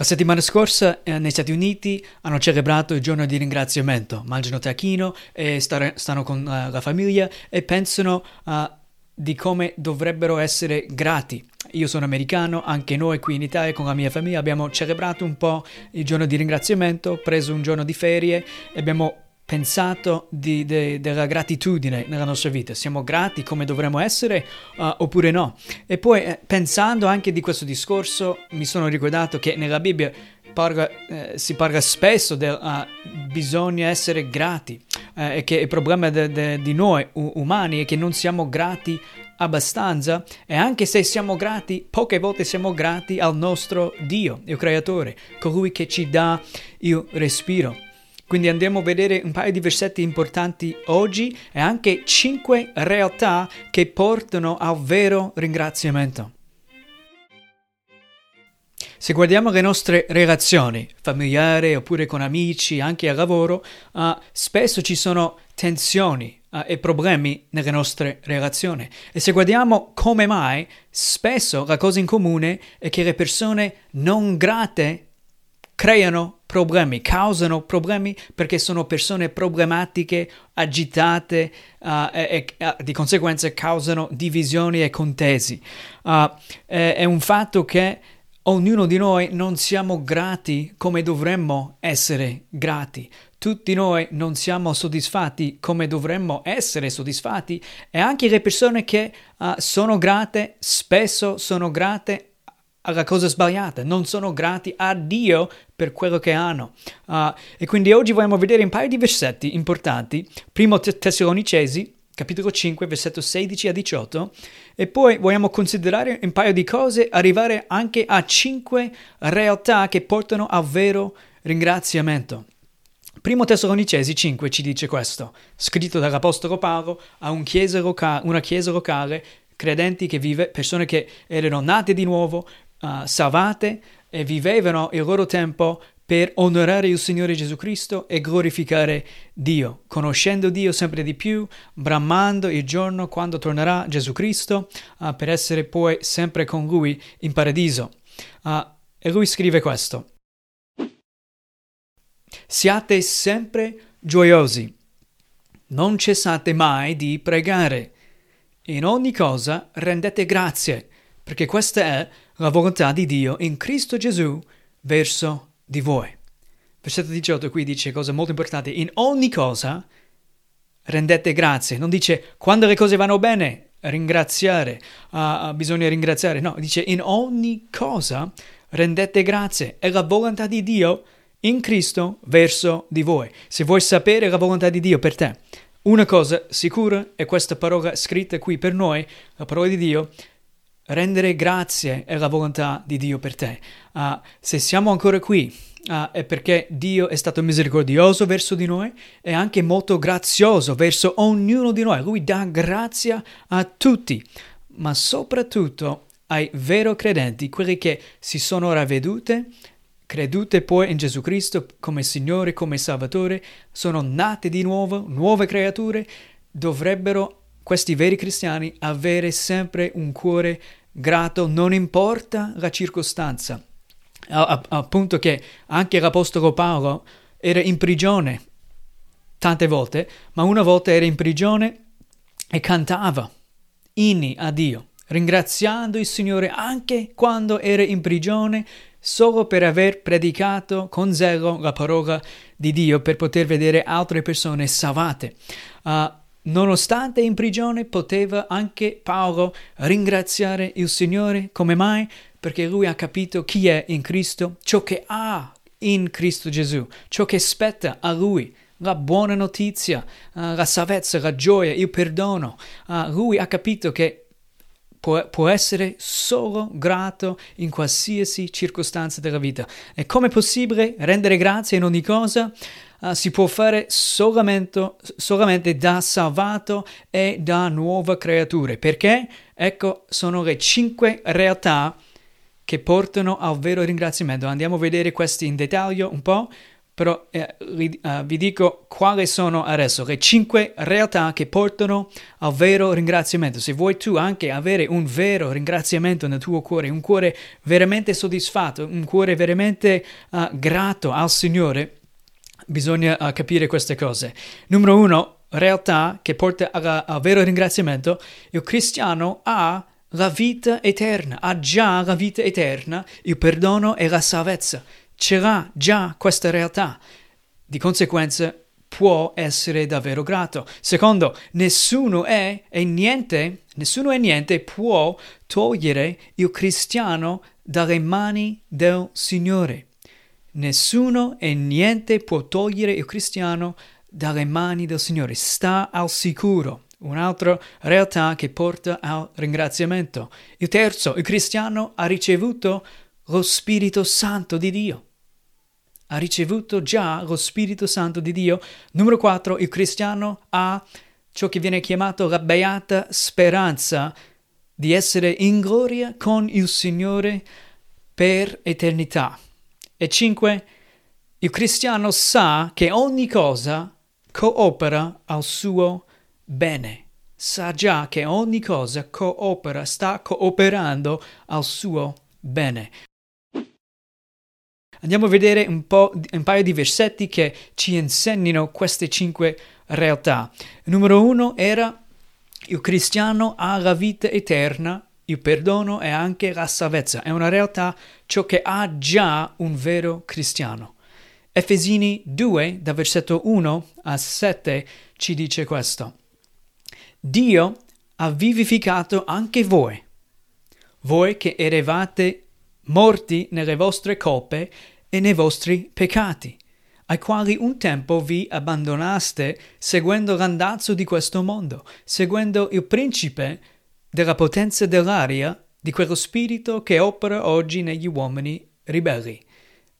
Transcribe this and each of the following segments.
La settimana scorsa eh, negli Stati Uniti hanno celebrato il giorno di ringraziamento, mangiano tacchino e stare, stanno con uh, la famiglia e pensano uh, di come dovrebbero essere grati. Io sono americano, anche noi qui in Italia con la mia famiglia abbiamo celebrato un po' il giorno di ringraziamento, preso un giorno di ferie e abbiamo pensato di, de, della gratitudine nella nostra vita? Siamo grati come dovremmo essere uh, oppure no? E poi eh, pensando anche di questo discorso mi sono ricordato che nella Bibbia parla, eh, si parla spesso del uh, bisogna essere grati eh, e che il problema de, de, di noi umani è che non siamo grati abbastanza e anche se siamo grati, poche volte siamo grati al nostro Dio, il creatore, colui che ci dà il respiro. Quindi andiamo a vedere un paio di versetti importanti oggi e anche cinque realtà che portano al vero ringraziamento. Se guardiamo le nostre relazioni familiari oppure con amici, anche al lavoro, uh, spesso ci sono tensioni uh, e problemi nelle nostre relazioni. E se guardiamo come mai, spesso la cosa in comune è che le persone non grate creano problemi, causano problemi perché sono persone problematiche, agitate uh, e, e uh, di conseguenza causano divisioni e contesi. Uh, è, è un fatto che ognuno di noi non siamo grati come dovremmo essere grati. Tutti noi non siamo soddisfatti come dovremmo essere soddisfatti e anche le persone che uh, sono grate spesso sono grate alla cosa sbagliata, non sono grati a Dio per quello che hanno. Uh, e quindi oggi vogliamo vedere un paio di versetti importanti. Primo Tessalonicesi, capitolo 5, versetto 16 a 18, e poi vogliamo considerare un paio di cose, arrivare anche a cinque realtà che portano al vero ringraziamento. Primo Tessalonicesi 5 ci dice questo, scritto dall'Apostolo Paolo a un chiesa loca- una chiesa locale, credenti che vive, persone che erano nate di nuovo, uh, salvate e vivevano il loro tempo per onorare il Signore Gesù Cristo e glorificare Dio, conoscendo Dio sempre di più, bramando il giorno quando tornerà Gesù Cristo uh, per essere poi sempre con Lui in paradiso. Uh, e lui scrive questo. Siate sempre gioiosi, non cessate mai di pregare. In ogni cosa rendete grazie, perché questa è la volontà di Dio in Cristo Gesù verso di voi. Versetto 18 qui dice cose molto importanti. In ogni cosa rendete grazie. Non dice quando le cose vanno bene, ringraziare, uh, bisogna ringraziare. No, dice in ogni cosa rendete grazie. È la volontà di Dio in Cristo verso di voi. Se vuoi sapere la volontà di Dio per te, una cosa sicura è questa parola scritta qui per noi, la parola di Dio, rendere grazie è la volontà di Dio per te. Uh, se siamo ancora qui uh, è perché Dio è stato misericordioso verso di noi e anche molto grazioso verso ognuno di noi. Lui dà grazia a tutti, ma soprattutto ai vero credenti, quelli che si sono ravvedute, credute poi in Gesù Cristo come Signore, come Salvatore, sono nate di nuovo, nuove creature, dovrebbero questi veri cristiani avere sempre un cuore grato, non importa la circostanza. Appunto che anche l'Apostolo Paolo era in prigione tante volte, ma una volta era in prigione e cantava inni a Dio, ringraziando il Signore anche quando era in prigione solo per aver predicato con zelo la parola di Dio per poter vedere altre persone salvate. Uh, Nonostante in prigione poteva anche Paolo ringraziare il Signore. Come mai? Perché lui ha capito chi è in Cristo, ciò che ha in Cristo Gesù, ciò che spetta a lui, la buona notizia, uh, la salvezza, la gioia, il perdono. Uh, lui ha capito che può, essere solo grato in qualsiasi circostanza della vita. E come è possibile rendere grazie in ogni cosa? Uh, si può fare solamente, solamente da salvato e da nuova creatura. Perché? Ecco, sono le cinque realtà che portano al vero ringraziamento. Andiamo a vedere questi in dettaglio un po'. però eh, vi, uh, vi dico quali sono adesso le cinque realtà che portano al vero ringraziamento. Se vuoi tu anche avere un vero ringraziamento nel tuo cuore, un cuore veramente soddisfatto, un cuore veramente uh, grato al Signore, bisogna uh, capire queste cose. Numero uno, realtà che porta al vero ringraziamento, il cristiano ha la vita eterna, ha già la vita eterna, il perdono e la salvezza ce l'ha già questa realtà. Di conseguenza può essere davvero grato. Secondo, nessuno è e niente, nessuno e niente può togliere il cristiano dalle mani del Signore. Nessuno e niente può togliere il cristiano dalle mani del Signore. Sta al sicuro. Un'altra realtà che porta al ringraziamento. Il terzo, il cristiano ha ricevuto lo Spirito Santo di Dio ha ricevuto già lo Spirito Santo di Dio. Numero 4, il cristiano ha ciò che viene chiamato la beata speranza di essere in gloria con il Signore per eternità. E 5, il cristiano sa che ogni cosa coopera al suo bene. Sa già che ogni cosa coopera, sta cooperando al suo bene. Andiamo a vedere un, po', un paio di versetti che ci insegnano queste cinque realtà. Numero uno era il cristiano ha la vita eterna, il perdono e anche la salvezza. È una realtà ciò che ha già un vero cristiano. Efesini 2, da versetto 1 a 7, ci dice questo. Dio ha vivificato anche voi, voi che eravate morti nelle vostre colpe e nei vostri peccati, ai quali un tempo vi abbandonaste seguendo l'andazzo di questo mondo, seguendo il principe della potenza dell'aria, di quello spirito che opera oggi negli uomini ribelli,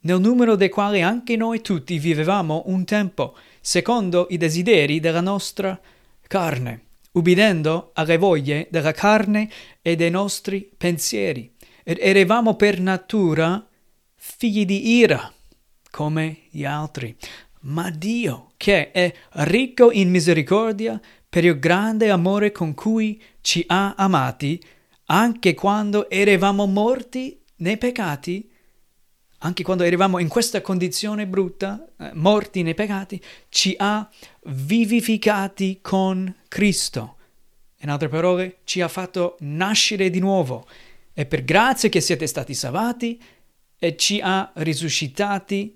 nel numero dei quali anche noi tutti vivevamo un tempo, secondo i desideri della nostra carne, ubbidendo alle voglie della carne e dei nostri pensieri ed eravamo per natura figli di ira, come gli altri. Ma Dio, che è ricco in misericordia, per il grande amore con cui ci ha amati, anche quando eravamo morti nei peccati, anche quando eravamo in questa condizione brutta, eh, morti nei peccati, ci ha vivificati con Cristo. In altre parole, ci ha fatto nascere di nuovo. È per grazia che siete stati salvati e ci ha risuscitati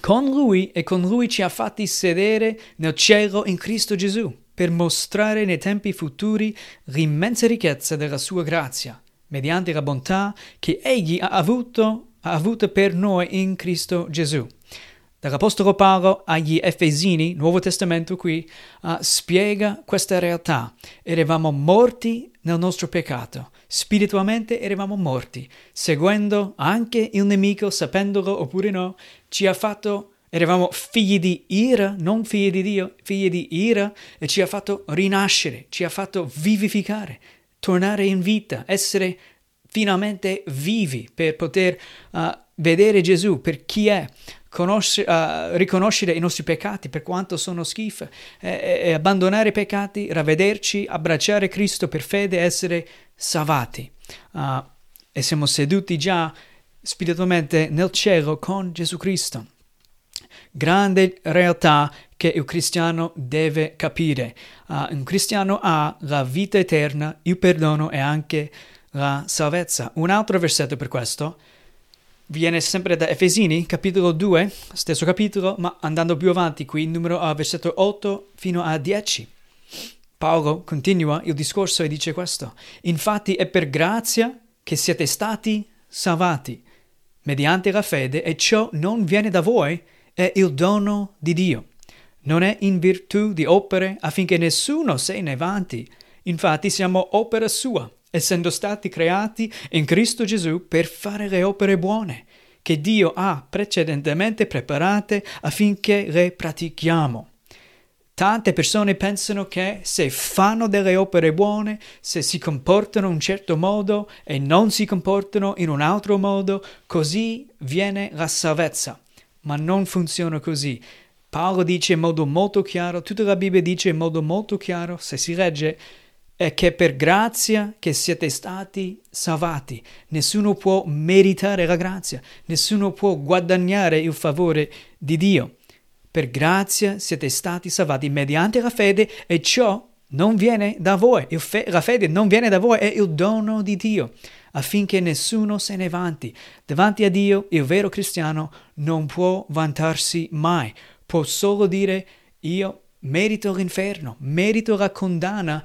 con Lui e con Lui ci ha fatti sedere nel cielo in Cristo Gesù per mostrare nei tempi futuri l'immensa ricchezza della sua grazia, mediante la bontà che Egli ha avuto, ha avuto per noi in Cristo Gesù. Dall'Apostolo Paolo agli Efesini, Nuovo Testamento qui, uh, spiega questa realtà. Eravamo morti nel nostro peccato, spiritualmente eravamo morti, seguendo anche il nemico, sapendolo oppure no, ci ha fatto, eravamo figli di ira, non figli di Dio, figli di ira, e ci ha fatto rinascere, ci ha fatto vivificare, tornare in vita, essere finalmente vivi per poter uh, vedere Gesù per chi è, uh, riconoscere i nostri peccati per quanto sono schifo e, e, abbandonare i peccati, ravvederci, abbracciare Cristo per fede, essere salvati. Uh, e siamo seduti già spiritualmente nel cielo con Gesù Cristo. Grande realtà che il cristiano deve capire. Uh, un cristiano ha la vita eterna, il perdono e anche la salvezza. Un altro versetto per questo viene sempre da Efesini, capitolo 2, stesso capitolo, ma andando più avanti qui, numero a versetto 8 fino a 10. Paolo continua il discorso e dice questo: Infatti è per grazia che siete stati salvati, mediante la fede, e ciò non viene da voi, è il dono di Dio. Non è in virtù di opere affinché nessuno se ne vanti. Infatti siamo opera sua essendo stati creati in Cristo Gesù per fare le opere buone che Dio ha precedentemente preparate affinché le pratichiamo. Tante persone pensano che se fanno delle opere buone, se si comportano in un certo modo e non si comportano in un altro modo, così viene la salvezza. Ma non funziona così. Paolo dice in modo molto chiaro, tutta la Bibbia dice in modo molto chiaro, se si legge, è che per grazia che siete stati salvati. Nessuno può meritare la grazia, nessuno può guadagnare il favore di Dio. Per grazia siete stati salvati mediante la fede e ciò non viene da voi. Fe- la fede non viene da voi, è il dono di Dio, affinché nessuno se ne vanti. Davanti a Dio il vero cristiano non può vantarsi mai, può solo dire io merito l'inferno, merito la condanna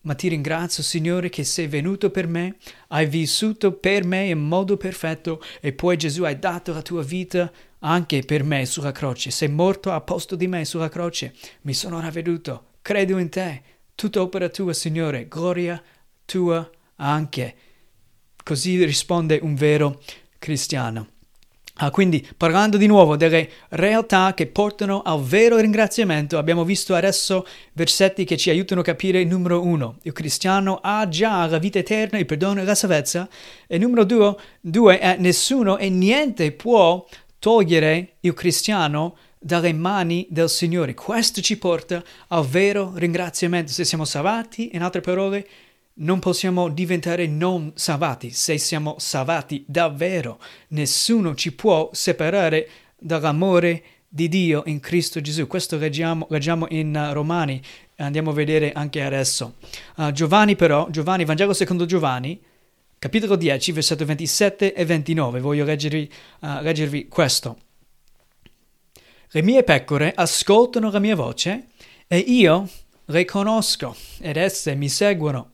ma ti ringrazio, Signore, che sei venuto per me, hai vissuto per me in modo perfetto e poi Gesù hai dato la tua vita anche per me sulla croce. Sei morto a posto di me sulla croce. Mi sono ravveduto. Credo in te. Tutta opera tua, Signore. Gloria tua anche. Così risponde un vero cristiano. Ah, quindi parlando di nuovo delle realtà che portano al vero ringraziamento, abbiamo visto adesso versetti che ci aiutano a capire numero uno. Il cristiano ha già la vita eterna, il perdono e la salvezza. E numero due, due è nessuno e niente può togliere il cristiano dalle mani del Signore. Questo ci porta al vero ringraziamento. Se siamo salvati, in altre parole, non possiamo diventare non salvati se siamo salvati davvero. Nessuno ci può separare dall'amore di Dio in Cristo Gesù. Questo leggiamo, leggiamo in uh, Romani, andiamo a vedere anche adesso. Uh, Giovanni però, Giovanni, Vangelo secondo Giovanni, capitolo 10, versetto 27 e 29, voglio leggervi, uh, leggervi questo. Le mie pecore ascoltano la mia voce e io le conosco ed esse mi seguono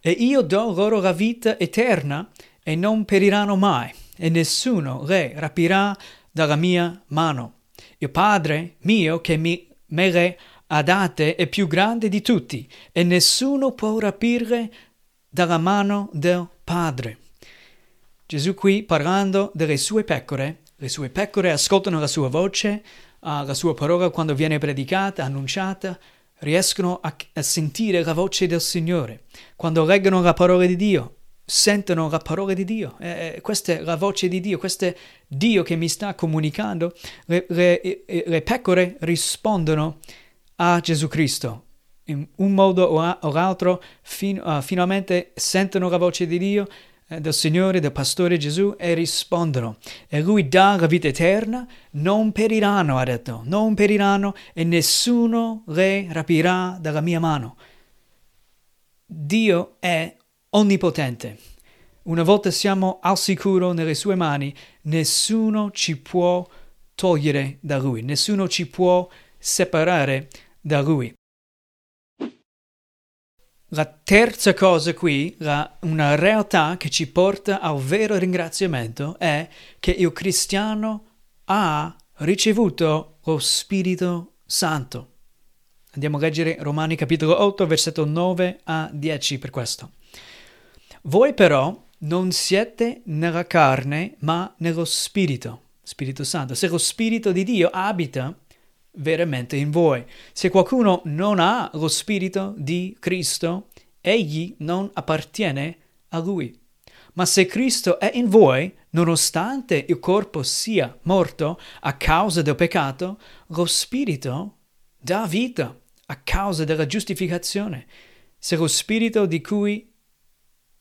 e io do loro la vita eterna e non periranno mai, e nessuno le rapirà dalla mia mano. Il Padre mio che mi, me le ha date è più grande di tutti, e nessuno può rapirle dalla mano del Padre. Gesù qui parlando delle sue pecore, le sue pecore ascoltano la sua voce, uh, la sua parola quando viene predicata, annunciata, riescono a, a sentire la voce del Signore. Quando leggono la parola di Dio, sentono la parola di Dio. Eh, questa è la voce di Dio, questo è Dio che mi sta comunicando. Le, le, le pecore rispondono a Gesù Cristo. In un modo o, l'altro, fin, uh, finalmente sentono la voce di Dio eh, del Signore, del pastore Gesù e rispondono. E lui dà la vita eterna, non periranno, ha detto, non periranno e nessuno le rapirà dalla mia mano. Dio è onnipotente. Una volta siamo al sicuro nelle sue mani, nessuno ci può togliere da lui, nessuno ci può separare da lui. La terza cosa qui, la, una realtà che ci porta al vero ringraziamento, è che il cristiano ha ricevuto lo Spirito Santo. Andiamo a leggere Romani capitolo 8, versetto 9 a 10 per questo. Voi però non siete nella carne, ma nello Spirito, Spirito Santo. Se lo Spirito di Dio abita veramente in voi. Se qualcuno non ha lo Spirito di Cristo, egli non appartiene a lui. Ma se Cristo è in voi, nonostante il corpo sia morto a causa del peccato, lo Spirito dà vita a causa della giustificazione. Se lo Spirito di cui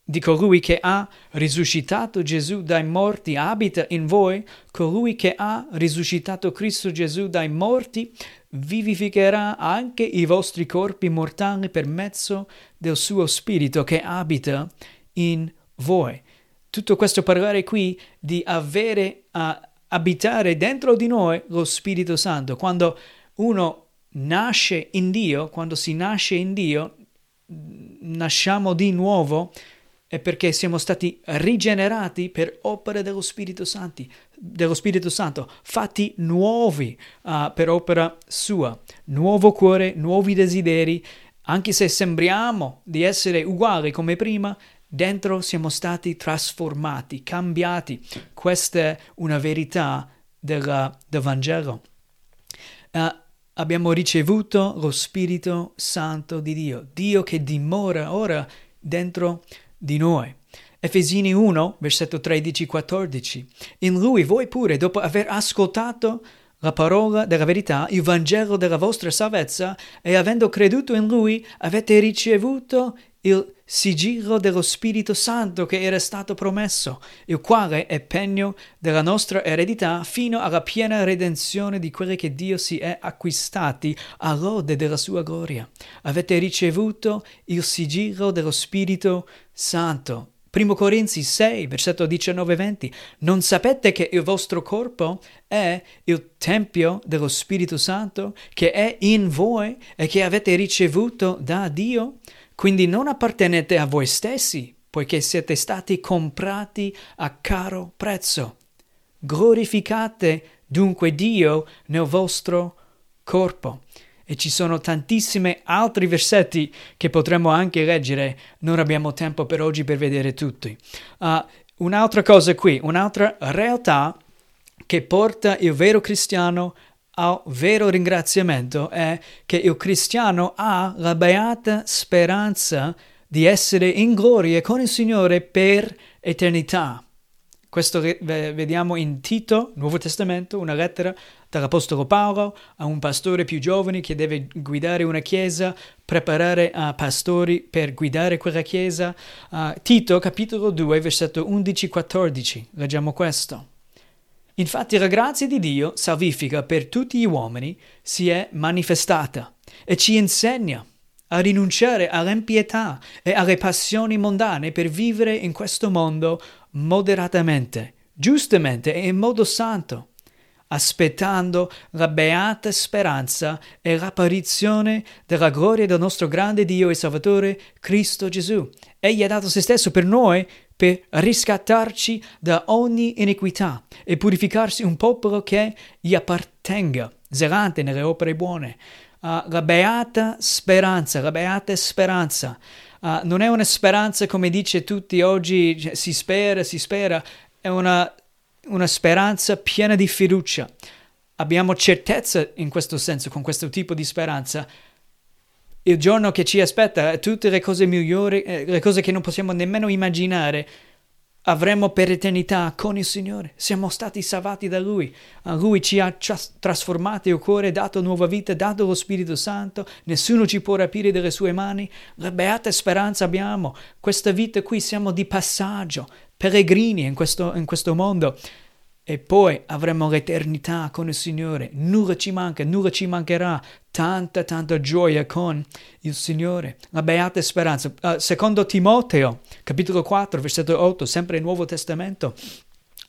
di colui che ha risuscitato Gesù dai morti abita in voi, colui che ha risuscitato Cristo Gesù dai morti vivificherà anche i vostri corpi mortali per mezzo del suo spirito che abita in voi. Tutto questo parlare qui di avere a abitare dentro di noi lo Spirito Santo. Quando uno nasce in Dio, quando si nasce in Dio, nasciamo di nuovo è perché siamo stati rigenerati per opera dello Spirito Santo, dello Spirito Santo fatti nuovi uh, per opera sua, nuovo cuore, nuovi desideri, anche se sembriamo di essere uguali come prima, dentro siamo stati trasformati, cambiati. Questa è una verità della, del Vangelo. Uh, abbiamo ricevuto lo Spirito Santo di Dio, Dio che dimora ora dentro di noi. Efesini 1, versetto 13-14. In lui voi pure, dopo aver ascoltato la parola della verità, il Vangelo della vostra salvezza, e avendo creduto in lui, avete ricevuto il sigillo dello Spirito Santo che era stato promesso, il quale è pegno della nostra eredità fino alla piena redenzione di quelli che Dio si è acquistati all'ode della sua gloria. Avete ricevuto il sigillo dello Spirito Santo. 1 Corinzi 6, versetto 19-20. Non sapete che il vostro corpo è il tempio dello Spirito Santo che è in voi e che avete ricevuto da Dio? Quindi non appartenete a voi stessi, poiché siete stati comprati a caro prezzo. Glorificate dunque Dio nel vostro corpo. E ci sono tantissimi altri versetti che potremmo anche leggere, non abbiamo tempo per oggi per vedere tutti. Uh, un'altra cosa qui, un'altra realtà che porta il vero cristiano al vero ringraziamento è che il cristiano ha la beata speranza di essere in gloria con il Signore per eternità. Questo vediamo in Tito, Nuovo Testamento, una lettera dall'Apostolo Paolo a un pastore più giovane che deve guidare una chiesa, preparare uh, pastori per guidare quella chiesa. Uh, Tito, capitolo 2, versetto 11-14. Leggiamo questo. Infatti la grazia di Dio, salvifica per tutti gli uomini, si è manifestata e ci insegna a rinunciare all'impietà e alle passioni mondane per vivere in questo mondo moderatamente, giustamente e in modo santo, aspettando la beata speranza e l'apparizione della gloria del nostro grande Dio e Salvatore Cristo Gesù. Egli ha dato se stesso per noi per riscattarci da ogni iniquità e purificarsi un popolo che gli appartenga, zelante nelle opere buone. Uh, la beata speranza, la beata speranza. Uh, non è una speranza come dice tutti oggi, cioè, si spera, si spera, è una, una speranza piena di fiducia. Abbiamo certezza in questo senso, con questo tipo di speranza, il giorno che ci aspetta, tutte le cose migliori, eh, le cose che non possiamo nemmeno immaginare, avremo per eternità con il Signore. Siamo stati salvati da Lui. Lui ci ha trasformati il cuore, dato nuova vita, dato lo Spirito Santo. Nessuno ci può rapire dalle sue mani. La beata speranza abbiamo. Questa vita qui siamo di passaggio, peregrini in questo, in questo mondo e poi avremo l'eternità con il Signore. Nulla ci manca, nulla ci mancherà. Tanta, tanta gioia con il Signore. La beata speranza. Uh, secondo Timoteo, capitolo 4, versetto 8, sempre il Nuovo Testamento.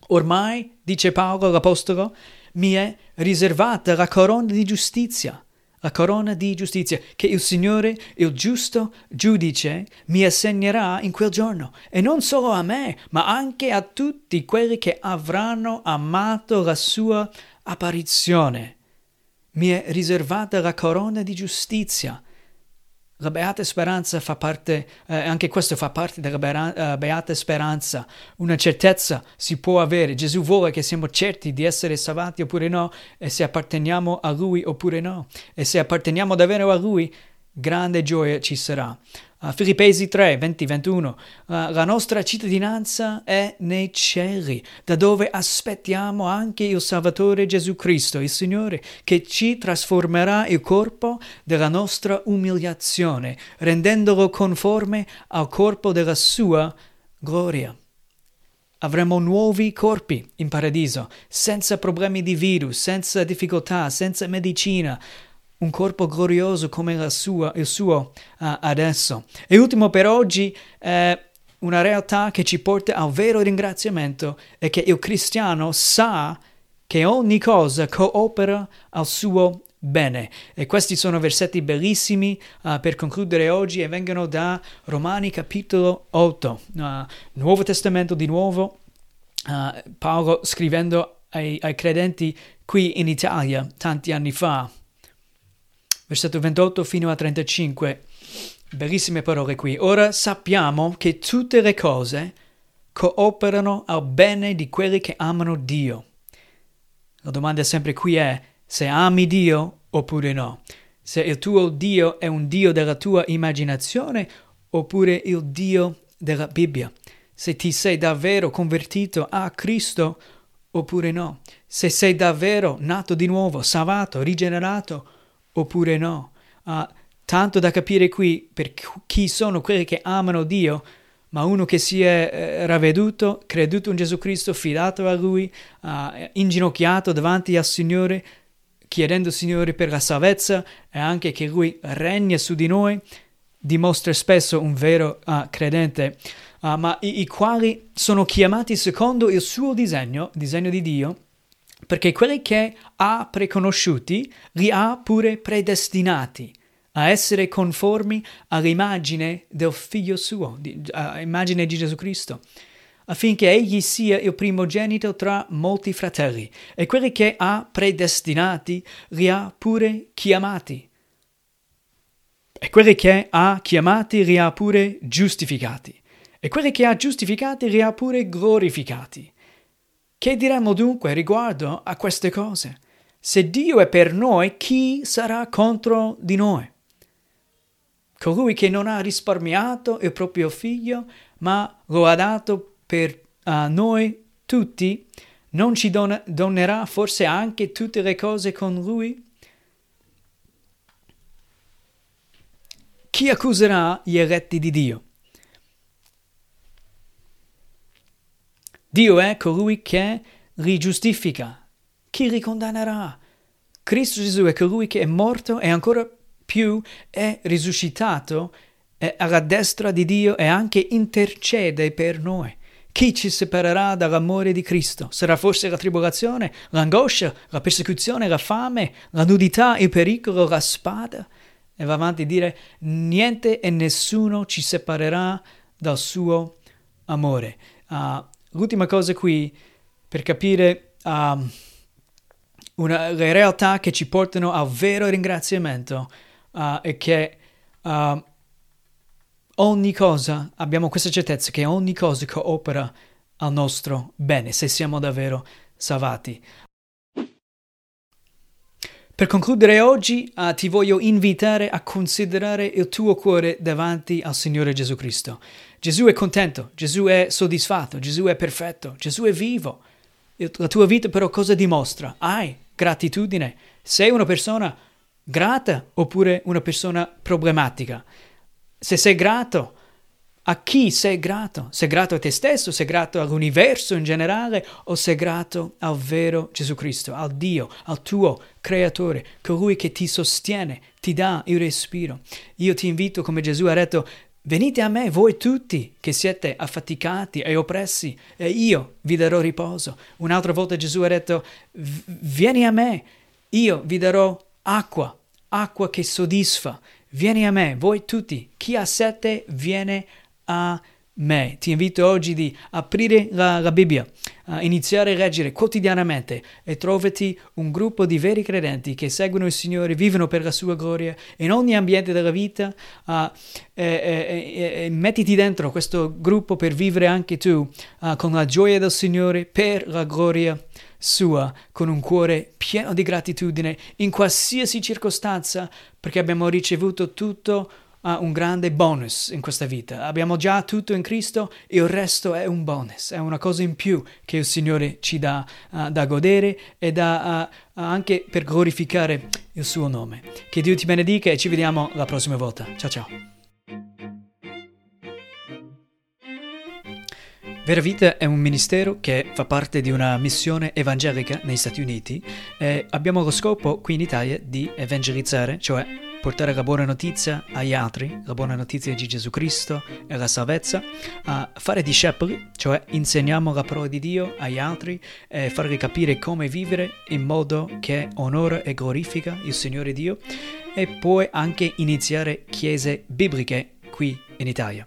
Ormai, dice Paolo l'Apostolo, mi è riservata la corona di giustizia la corona di giustizia che il Signore, il giusto giudice, mi assegnerà in quel giorno, e non solo a me, ma anche a tutti quelli che avranno amato la sua apparizione. Mi è riservata la corona di giustizia la beata speranza fa parte, eh, anche questo fa parte della uh, beata speranza, una certezza si può avere. Gesù vuole che siamo certi di essere salvati oppure no, e se apparteniamo a Lui oppure no. E se apparteniamo davvero a Lui, grande gioia ci sarà. Filippesi 3, 20-21, uh, la nostra cittadinanza è nei cieli, da dove aspettiamo anche il Salvatore Gesù Cristo, il Signore, che ci trasformerà il corpo della nostra umiliazione, rendendolo conforme al corpo della sua gloria. Avremo nuovi corpi in paradiso, senza problemi di virus, senza difficoltà, senza medicina, un corpo glorioso come sua, il suo uh, adesso. E ultimo per oggi, eh, una realtà che ci porta al vero ringraziamento è che il cristiano sa che ogni cosa coopera al suo bene. E questi sono versetti bellissimi uh, per concludere oggi e vengono da Romani capitolo 8, uh, Nuovo Testamento di nuovo, Paolo scrivendo ai, ai credenti qui in Italia tanti anni fa versetto 28 fino a 35. Bellissime parole qui. Ora sappiamo che tutte le cose cooperano al bene di quelli che amano Dio. La domanda sempre qui è se ami Dio oppure no. Se il tuo Dio è un Dio della tua immaginazione oppure il Dio della Bibbia. se ti sei davvero convertito a Cristo oppure no, se sei davvero nato di nuovo, salvato, rigenerato oppure no. Uh, tanto da capire qui per chi sono quelli che amano Dio, ma uno che si è eh, ravveduto, creduto in Gesù Cristo, fidato a Lui, uh, inginocchiato davanti al Signore, chiedendo al Signore per la salvezza e anche che Lui regna su di noi, dimostra spesso un vero uh, credente, uh, ma i, i, quali sono chiamati secondo il suo disegno, disegno di Dio, perché quelli che ha preconosciuti li ha pure predestinati a essere conformi all'immagine del figlio suo, all'immagine di Gesù Cristo, affinché egli sia il primogenito tra molti fratelli, e quelli che ha predestinati li ha pure chiamati, e quelli che ha chiamati li ha pure giustificati, e quelli che ha giustificati li ha pure glorificati. Che diremmo dunque riguardo a queste cose? Se Dio è per noi, chi sarà contro di noi? Colui che non ha risparmiato il proprio figlio, ma lo ha dato per uh, noi tutti, non ci don- donerà forse anche tutte le cose con lui? Chi accuserà gli eletti di Dio? Dio è colui che li giustifica. Chi li condannerà? Cristo Gesù è colui che è morto e ancora più è risuscitato è alla destra di Dio e anche intercede per noi. Chi ci separerà dall'amore di Cristo? Sarà forse la tribolazione, l'angoscia, la persecuzione, la fame, la nudità, il pericolo, la spada? E va avanti a dire, niente e nessuno ci separerà dal suo amore. Uh, l'ultima cosa qui, per capire uh, una, le realtà che ci portano al vero ringraziamento, uh, è che ogni cosa, abbiamo questa certezza che ogni cosa coopera al nostro bene, se siamo davvero salvati. Per concludere oggi uh, ti voglio invitare a considerare il tuo cuore davanti al Signore Gesù Cristo. Gesù è contento, Gesù è soddisfatto, Gesù è perfetto, Gesù è vivo. La tua vita però cosa dimostra? Hai gratitudine? Sei una persona grata oppure una persona problematica? Se sei grato, a chi sei grato? Sei grato a te stesso, sei grato all'universo in generale o sei grato al vero Gesù Cristo, al Dio, al tuo creatore, colui che ti sostiene, ti dà il respiro. Io ti invito, come Gesù ha detto, venite a me voi tutti che siete affaticati e oppressi e io vi darò riposo. Un'altra volta Gesù ha detto, vieni a me, io vi darò acqua, acqua che soddisfa. Vieni a me, voi tutti, chi ha sete viene a me a me. Ti invito oggi di aprire la, la Bibbia, uh, iniziare a leggere quotidianamente e trovati un gruppo di veri credenti che seguono il Signore, vivono per la sua gloria in ogni ambiente della vita. Uh, e, e, e, mettiti dentro questo gruppo per vivere anche tu uh, con la gioia del Signore per la gloria sua, con un cuore pieno di gratitudine in qualsiasi circostanza, perché abbiamo ricevuto tutto ha un grande bonus in questa vita. Abbiamo già tutto in Cristo e il resto è un bonus, è una cosa in più che il Signore ci dà uh, da godere e da, uh, anche per glorificare il suo nome. Che Dio ti benedica e ci vediamo la prossima volta. Ciao ciao. Vera Vita è un ministero che fa parte di una missione evangelica negli Stati Uniti e abbiamo lo scopo qui in Italia di evangelizzare, cioè portare la buona notizia agli altri, la buona notizia di Gesù Cristo e la salvezza, a fare discepoli, cioè insegniamo la parola di Dio agli altri e fargli capire come vivere in modo che onora e glorifica il Signore Dio e poi anche iniziare chiese bibliche qui in Italia.